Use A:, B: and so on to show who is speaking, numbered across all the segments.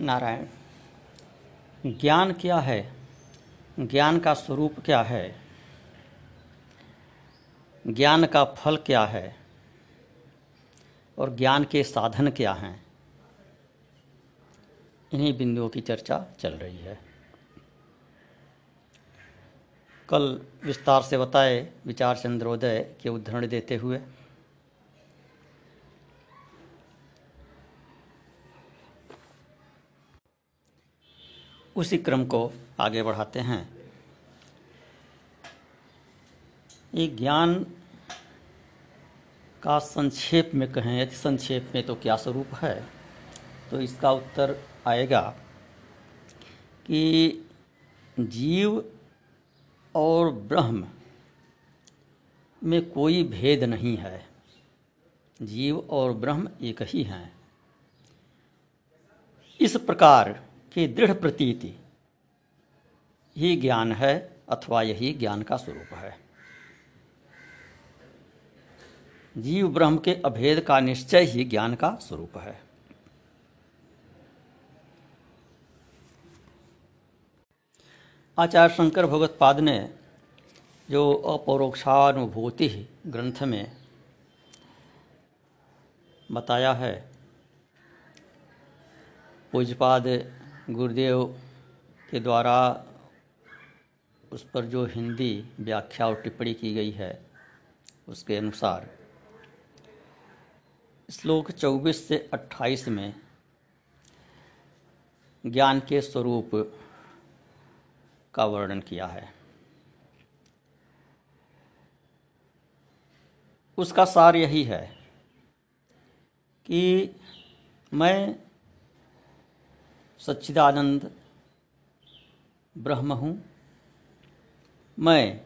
A: नारायण, ज्ञान क्या है? ज्ञान का स्वरूप क्या है? ज्ञान का फल क्या है? और ज्ञान के साधन क्या हैं? इन्हीं बिंदुओं की चर्चा चल रही है। कल विस्तार से बताए विचार चंद्रोदय के उदाहरण देते हुए उसी क्रम को आगे बढ़ाते हैं। ये ज्ञान का संक्षेप में कहें, यदि संक्षेप में तो क्या स्वरूप है? तो इसका उत्तर आएगा कि जीव और ब्रह्म में कोई भेद नहीं है। जीव और ब्रह्म एक ही हैं। इस प्रकार कि दृढ़ प्रतीति, ही ज्ञान है अथवा यही ज्ञान का स्वरूप है। जीव ब्रह्म के अभेद का निश्चय ही ज्ञान का स्वरूप है। आचार्य शंकर भगवत्पाद ने जो अपरोक्षानुभूति ग्रंथ में बताया है पूजपाद गुरुदेव के द्वारा उस पर जो हिंदी व्याख्या और टिप्पणी की गई है, उसके अनुसार। श्लोक 24 से 28 में ज्ञान के स्वरूप का वर्णन किया है। उसका सार यही है कि मैं सच्चिदानंद, ब्रह्म हूँ। मैं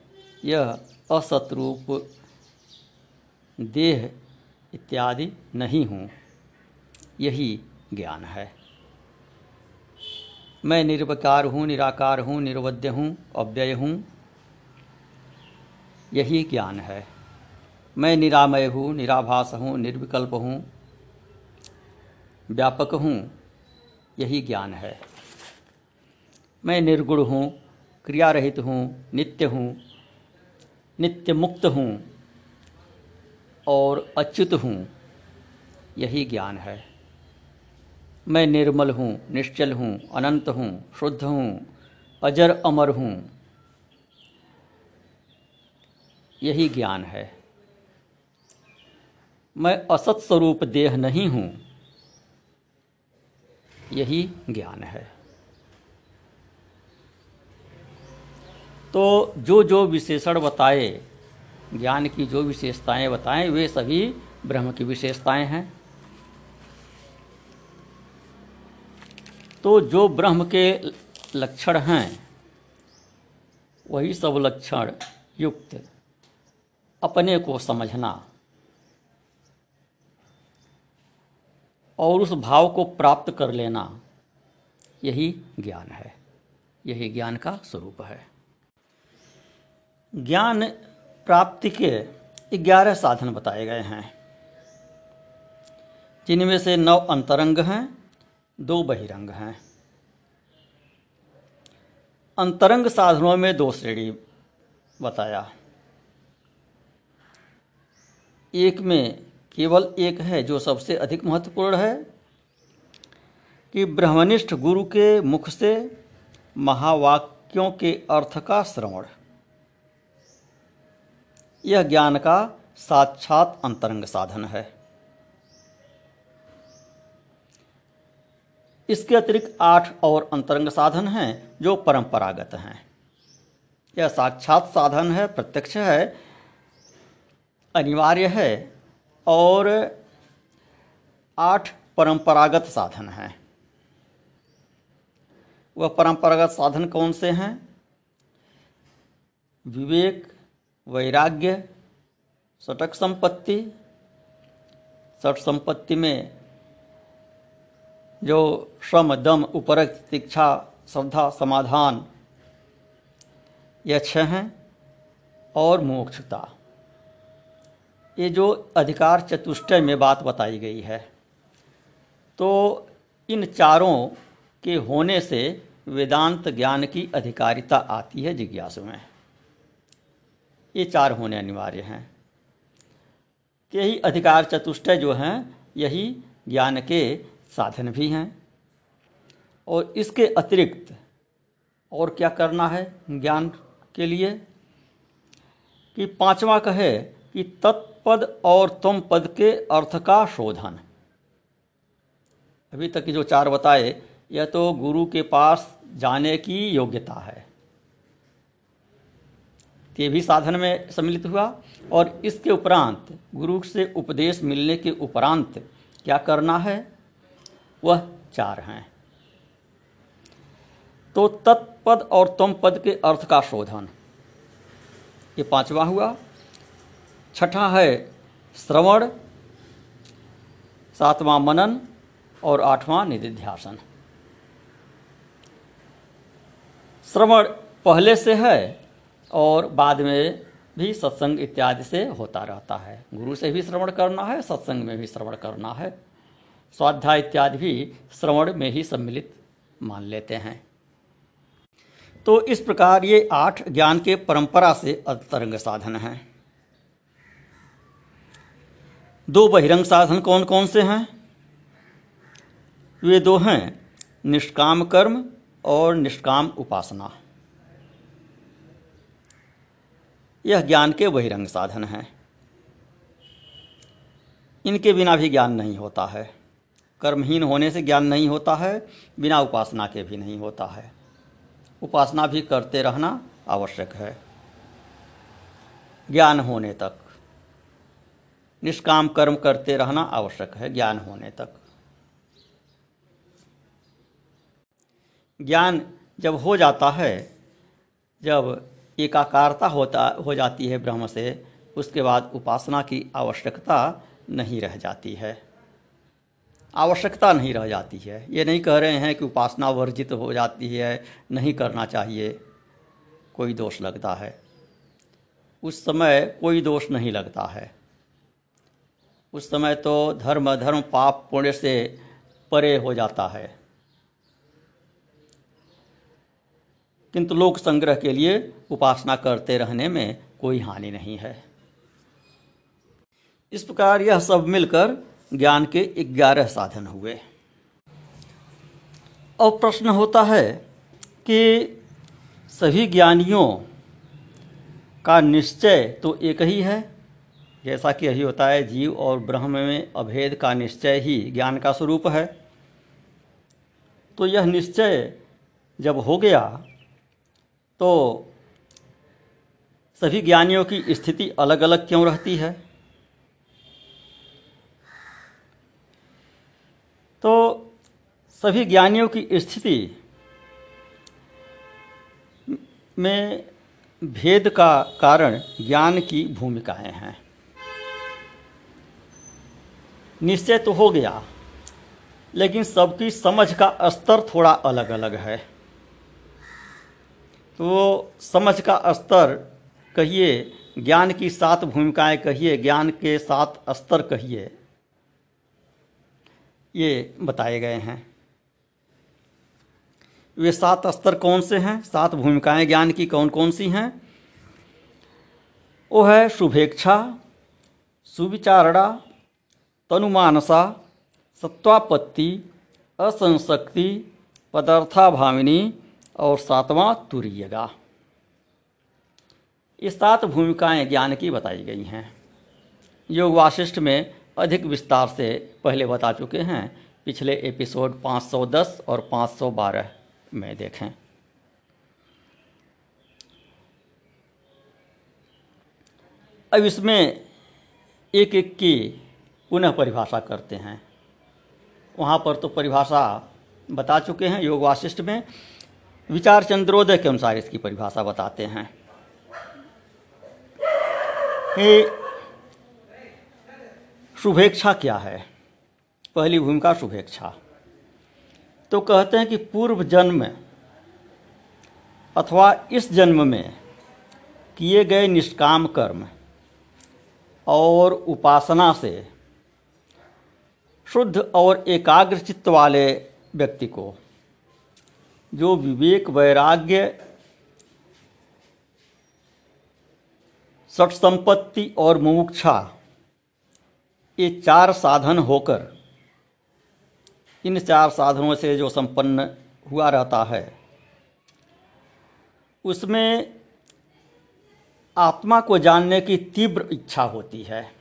A: यह असतरूप देह इत्यादि नहीं हूँ। यही ज्ञान है। मैं निर्विकार हूँ, निराकार हूँ, निर्वध्य हूँ, अव्यय हूँ। यही ज्ञान है। मैं निरामय हूँ, निराभास हूँ, निर्विकल्प हूँ। व्यापक हूँ। यही ज्ञान है। मैं निर्गुण हूँ क्रिया रहित हूँ, नित्य हूँ नित्य मुक्त हूँ और अच्युत हूँ, यही ज्ञान है। मैं निर्मल हूँ, निश्चल हूँ, अनंत हूँ, शुद्ध हूँ, अजर अमर हूँ, यही ज्ञान है। मैं असत स्वरूप देह नहीं हूँ यही ज्ञान है। तो जो जो विशेषण बताए, ज्ञान की जो विशेषताएँ बताएँ, वे सभी ब्रह्म की विशेषताएँ हैं। तो जो ब्रह्म के लक्षण हैं, वही सब लक्षण युक्त अपने को समझना। और उस भाव को प्राप्त कर लेना यही ज्ञान है। यही ज्ञान का स्वरूप है। ज्ञान प्राप्ति के ग्यारह साधन बताए गए हैं। जिनमें से नौ अंतरंग हैं, दो बहिरंग हैं। अंतरंग साधनों में दो श्रेणी बताया। एक में केवल एक है जो सबसे अधिक महत्वपूर्ण है, कि ब्रह्मनिष्ठ गुरु के मुख से महावाक्यों के अर्थ का श्रवण। यह ज्ञान का साक्षात अंतरंग साधन है। इसके अतिरिक्त आठ और अंतरंग साधन हैं जो परंपरागत हैं। यह साक्षात साधन है, प्रत्यक्ष है, अनिवार्य है और आठ परंपरागत साधन हैं। वह परंपरागत साधन कौन से हैं? विवेक, वैराग्य, सटक संपत्ति। सट संपत्ति में जो श्रम, दम, उपरक्त शिक्षा श्रद्धा, समाधान, यह छह हैं, और मोक्षता। ये जो अधिकार चतुष्टय में बात बताई गई है तो इन चारों के होने से वेदांत ज्ञान की अधिकारिता आती है जिज्ञासु में। ये चार होने अनिवार्य हैं। यही अधिकार चतुष्टय जो हैं, यही ज्ञान के साधन भी हैं। और इसके अतिरिक्त और क्या करना है ज्ञान के लिए? कि पांचवा कहे कि तत्पद और तुम पद के अर्थ का शोधन। अभी तक जो चार बताए, यह तो गुरु के पास जाने की योग्यता है। ये भी साधन में सम्मिलित हुआ। और इसके उपरांत, गुरु से उपदेश मिलने के उपरांत क्या करना है? वह चार हैं। तो तत्पद और तुम पद के अर्थ का शोधन। ये पांचवा हुआ। छठा है श्रवण, सातवां मनन और आठवां निधिध्यासन। श्रवण पहले से है और बाद में भी सत्संग इत्यादि से होता रहता है। गुरु से भी श्रवण करना है, सत्संग में भी श्रवण करना है। स्वाध्याय इत्यादि भी श्रवण में ही सम्मिलित मान लेते हैं। तो इस प्रकार ये आठ ज्ञान के परंपरा से अंतरंग साधन हैं। दो बहिरंग साधन कौन कौन से हैं? वे दो हैं, निष्काम कर्म और निष्काम उपासना। यह ज्ञान के बहिरंग साधन हैं। इनके बिना भी ज्ञान नहीं होता है। कर्महीन होने से ज्ञान नहीं होता है, बिना उपासना के भी नहीं होता है। उपासना भी करते रहना आवश्यक है। ज्ञान होने तक निष्काम कर्म करते रहना आवश्यक है ज्ञान होने तक। ज्ञान जब हो जाता है, जब एकाकारता होता, हो जाती है ब्रह्म से, उसके बाद उपासना की आवश्यकता नहीं रह जाती है। आवश्यकता नहीं रह जाती है। ये नहीं कह रहे हैं कि उपासना वर्जित हो जाती है, नहीं करना चाहिए। कोई दोष लगता है। उस समय कोई दोष नहीं लगता है। उस समय तो धर्म धर्म पाप पुण्य से परे हो जाता है। किंतु लोक संग्रह के लिए उपासना करते रहने में कोई हानि नहीं है। इस प्रकार यह सब मिलकर ज्ञान के ग्यारह साधन हुए। अब प्रश्न होता है कि सभी ज्ञानियों का निश्चय तो एक ही है? जैसा कि यही होता है, जीव और ब्रह्म में अभेद का निश्चय ही ज्ञान का स्वरूप है। तो यह निश्चय जब हो गया तो सभी ज्ञानियों की स्थिति अलग अलग क्यों रहती है? तो सभी ज्ञानियों की स्थिति में भेद का कारण ज्ञान की भूमिकाएँ हैं। निश्चय तो हो गया, लेकिन सबकी समझ का स्तर थोड़ा अलग अलग है। तो समझ का स्तर कहिए, ज्ञान की सात भूमिकाएँ कहिए, ज्ञान के सात स्तर कहिए, ये बताए गए हैं। वे सात स्तर कौन से हैं? सात भूमिकाएँ ज्ञान की कौन कौन सी हैं? वो है शुभेच्छा, सुविचारणा तनुमानसा, सत्वापत्ति असंशक्ति पदार्थाभाविनी और सातवां तुरीयगा। ये सात भूमिकाएँ ज्ञान की बताई गई हैं। योग वाशिष्ठ में अधिक विस्तार से पहले बता चुके हैं। पिछले एपिसोड 510 और 512 में देखें। अब इसमें एक एक की पुनः परिभाषा करते हैं। वहाँ पर तो परिभाषा बता चुके हैं, योग वाशिष्ठ में। विचार चंद्रोदय के अनुसार इसकी परिभाषा बताते हैं, शुभेच्छा क्या है? पहली भूमिका शुभेच्छा। तो कहते हैं कि पूर्व जन्म अथवा इस जन्म में किए गए निष्काम कर्म और उपासना से शुद्ध और एकाग्र चित्त वाले व्यक्ति को, जो विवेक, वैराग्य, सट संपत्ति और मुमुक्षा, ये चार साधन होकर, इन चार साधनों से जो संपन्न हुआ रहता है, उसमें आत्मा को जानने की तीव्र इच्छा होती है,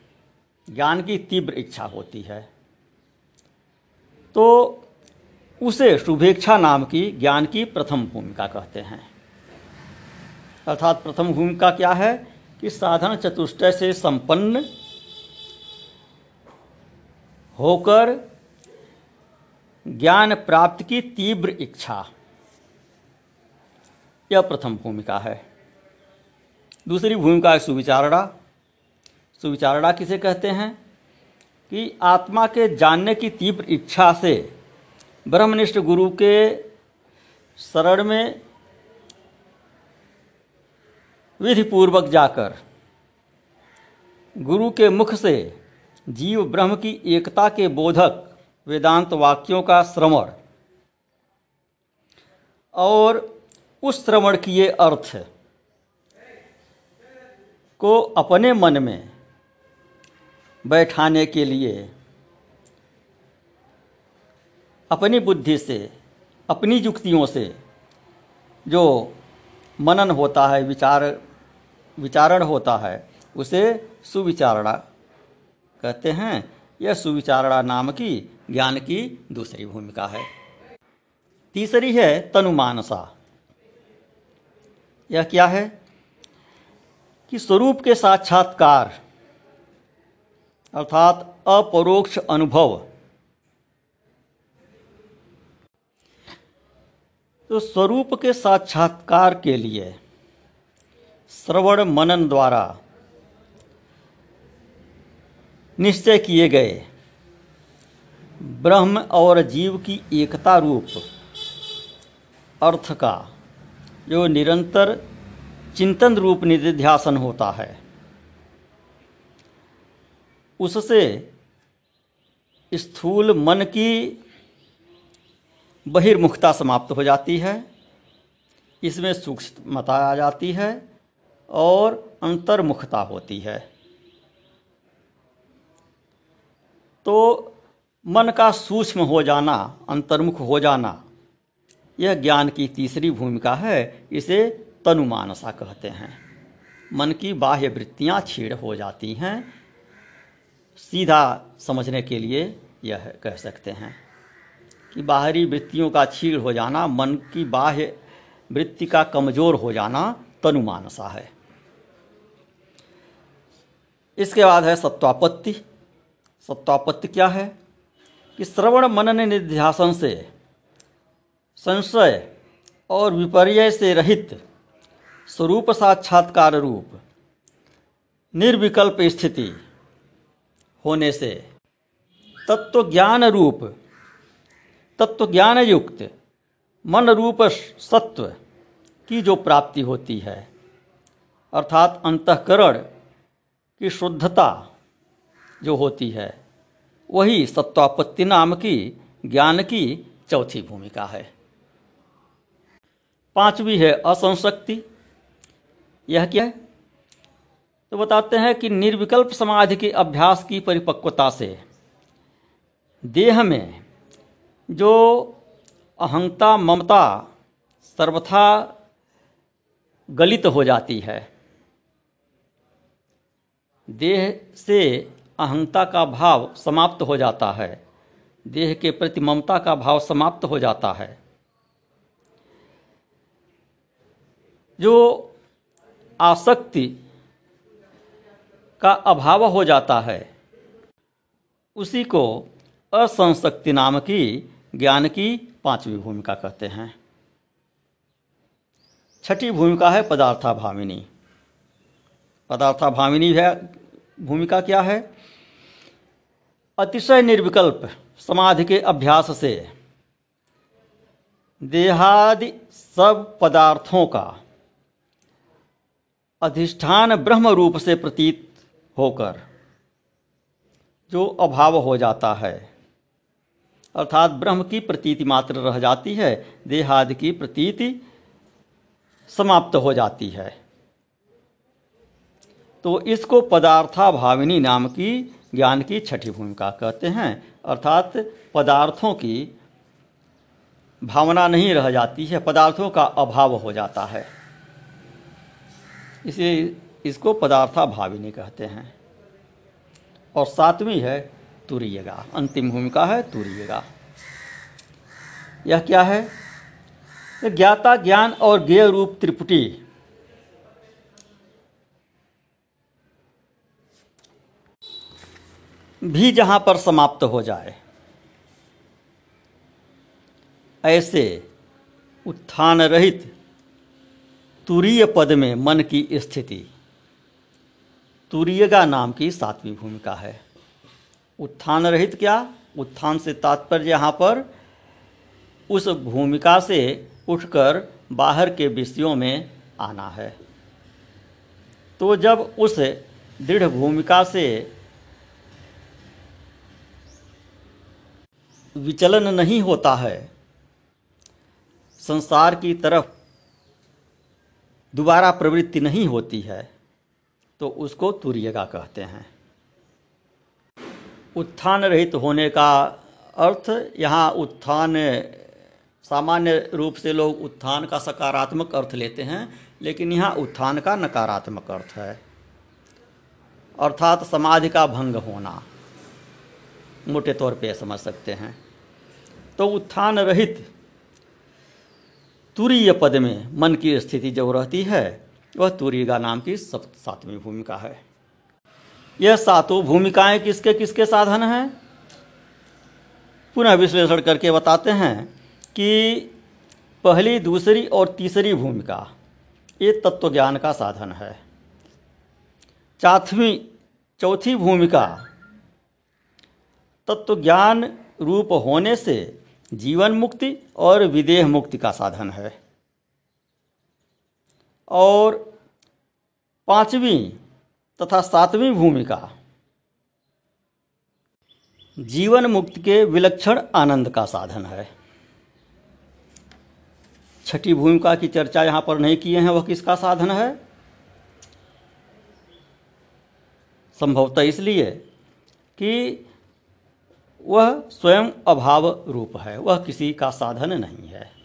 A: ज्ञान की तीव्र इच्छा होती है। तो उसे शुभेच्छा नाम की ज्ञान की प्रथम भूमिका कहते हैं। अर्थात प्रथम भूमिका क्या है कि साधन चतुष्टय से संपन्न होकर ज्ञान प्राप्ति की तीव्र इच्छा। यह प्रथम भूमिका है। दूसरी भूमिका है सुविचारणा। सुविचारणा किसे कहते हैं? कि आत्मा के जानने की तीव्र इच्छा से ब्रह्मनिष्ठ गुरु के शरण में विधिपूर्वक जाकर गुरु के मुख से जीव ब्रह्म की एकता के बोधक वेदांत वाक्यों का श्रवण और उस श्रवण किए अर्थ को अपने मन में बैठाने के लिए। अपनी बुद्धि से, अपनी युक्तियों से जो मनन होता है, विचार, विचारण होता है, उसे सुविचारणा कहते हैं। यह सुविचारणा नाम की, ज्ञान की दूसरी भूमिका है। तीसरी है तनुमानसा। यह क्या है? कि स्वरूप के साक्षात्कार अर्थात अपरोक्ष अनुभव। तो स्वरूप के साक्षात्कार के लिए श्रवण मनन द्वारा निश्चय किए गए ब्रह्म और जीव की एकता रूप अर्थ का जो निरंतर चिंतन रूप निधिध्यासन होता है। उससे स्थूल मन की बहिर्मुखता समाप्त हो जाती है, इसमें सूक्ष्मता आ जाती है और अंतर्मुखता होती है। तो मन का सूक्ष्म हो जाना, अंतर्मुख हो जाना, यह ज्ञान की तीसरी भूमिका है, इसे तनुमानसा कहते हैं। मन की बाह्य वृत्तियाँ छीड़ हो जाती हैं सीधा समझने के लिए यह कह सकते हैं कि बाहरी वृत्तियों का छीड़ हो जाना, मन की बाह्य वृत्ति का कमज़ोर हो जाना तनुमानसा है। इसके बाद है सत्वापत्ति। सत्वापत्ति क्या है? कि श्रवण मनन निध्यासन से संशय और विपर्य से रहित स्वरूप साक्षात्कार रूप निर्विकल्प स्थिति होने से। तत्व ज्ञान रूप। तत्व ज्ञान युक्त। मन रूप सत्व की जो प्राप्ति होती है। अर्थात अंतकरण की शुद्धता जो होती है, वही सत्वापत्ति नाम की, ज्ञान की चौथी भूमिका है। पांचवी है असंशक्ति। यह क्या है? तो बताते हैं कि निर्विकल्प समाधि के अभ्यास की परिपक्वता से देह में जो अहंता, ममता सर्वथा गलित हो जाती है, देह से अहंता का भाव समाप्त हो जाता है, देह के प्रति ममता का भाव समाप्त हो जाता है। जो आसक्ति का अभाव हो जाता है। उसी को असंशक्ति नाम की ज्ञान की पांचवी भूमिका कहते हैं। छठी भूमिका है पदार्थाभामिनी। पदार्थाभामिनी है, भूमिका क्या है? अतिशय निर्विकल्प समाधि के अभ्यास से देहादि सब पदार्थों का अधिष्ठान ब्रह्म रूप से प्रतीत होकर जो अभाव हो जाता है। अर्थात ब्रह्म की प्रतीति मात्र रह जाती है, देहादि की प्रतीति समाप्त हो जाती है। तो इसको पदार्थाभाविनी नाम की ज्ञान की छठी भूमिका कहते हैं। अर्थात पदार्थों की भावना नहीं रह जाती है, पदार्थों का अभाव हो जाता है। इसे इसको पदार्थाभाविनी कहते हैं। और सातवीं है तुरीयगा। अंतिम भूमिका है तुरीयगा। यह क्या है? ज्ञाता ज्ञान और ज्ञेय रूप त्रिपुटी। भी जहाँ पर समाप्त हो जाए, ऐसे उत्थान रहित तुरीय पद में मन की स्थिति तुरीयगा नाम की सातवीं भूमिका है। उत्थान रहित क्या? उत्थान से तात्पर्य यहाँ पर, उस भूमिका से उठकर बाहर के विषयों में आना है। तो जब उस दृढ़ भूमिका से विचलन नहीं होता है, संसार की तरफ़ दोबारा प्रवृत्ति नहीं होती है तो उसको तुर्यगा कहते हैं। उत्थान रहित होने का अर्थ यहाँ उत्थान, सामान्य रूप से लोग उत्थान का सकारात्मक अर्थ लेते हैं, लेकिन यहाँ उत्थान का नकारात्मक अर्थ है। अर्थात समाधि का भंग होना, मोटे तौर पे समझ सकते हैं। तो उत्थान रहित तुरीय पद में मन की स्थिति जब रहती है वह तुरीगा नाम की सब सातवीं भूमिका है। यह सातों भूमिकाएँ किसके किसके साधन हैं? पुनः विश्लेषण करके बताते हैं कि पहली, दूसरी और तीसरी भूमिका, ये तत्व ज्ञान का साधन है। चौथवी, चौथी भूमिका तत्व ज्ञान रूप होने से जीवन मुक्ति और विदेह मुक्ति का साधन है। और पांचवी तथा सातवीं भूमिका। जीवन मुक्त के विलक्षण आनंद का साधन है। छठी भूमिका की चर्चा यहाँ पर नहीं किए हैं, वह किसका साधन है? संभवतः इसलिए कि वह स्वयं अभाव रूप है, वह किसी का साधन नहीं है।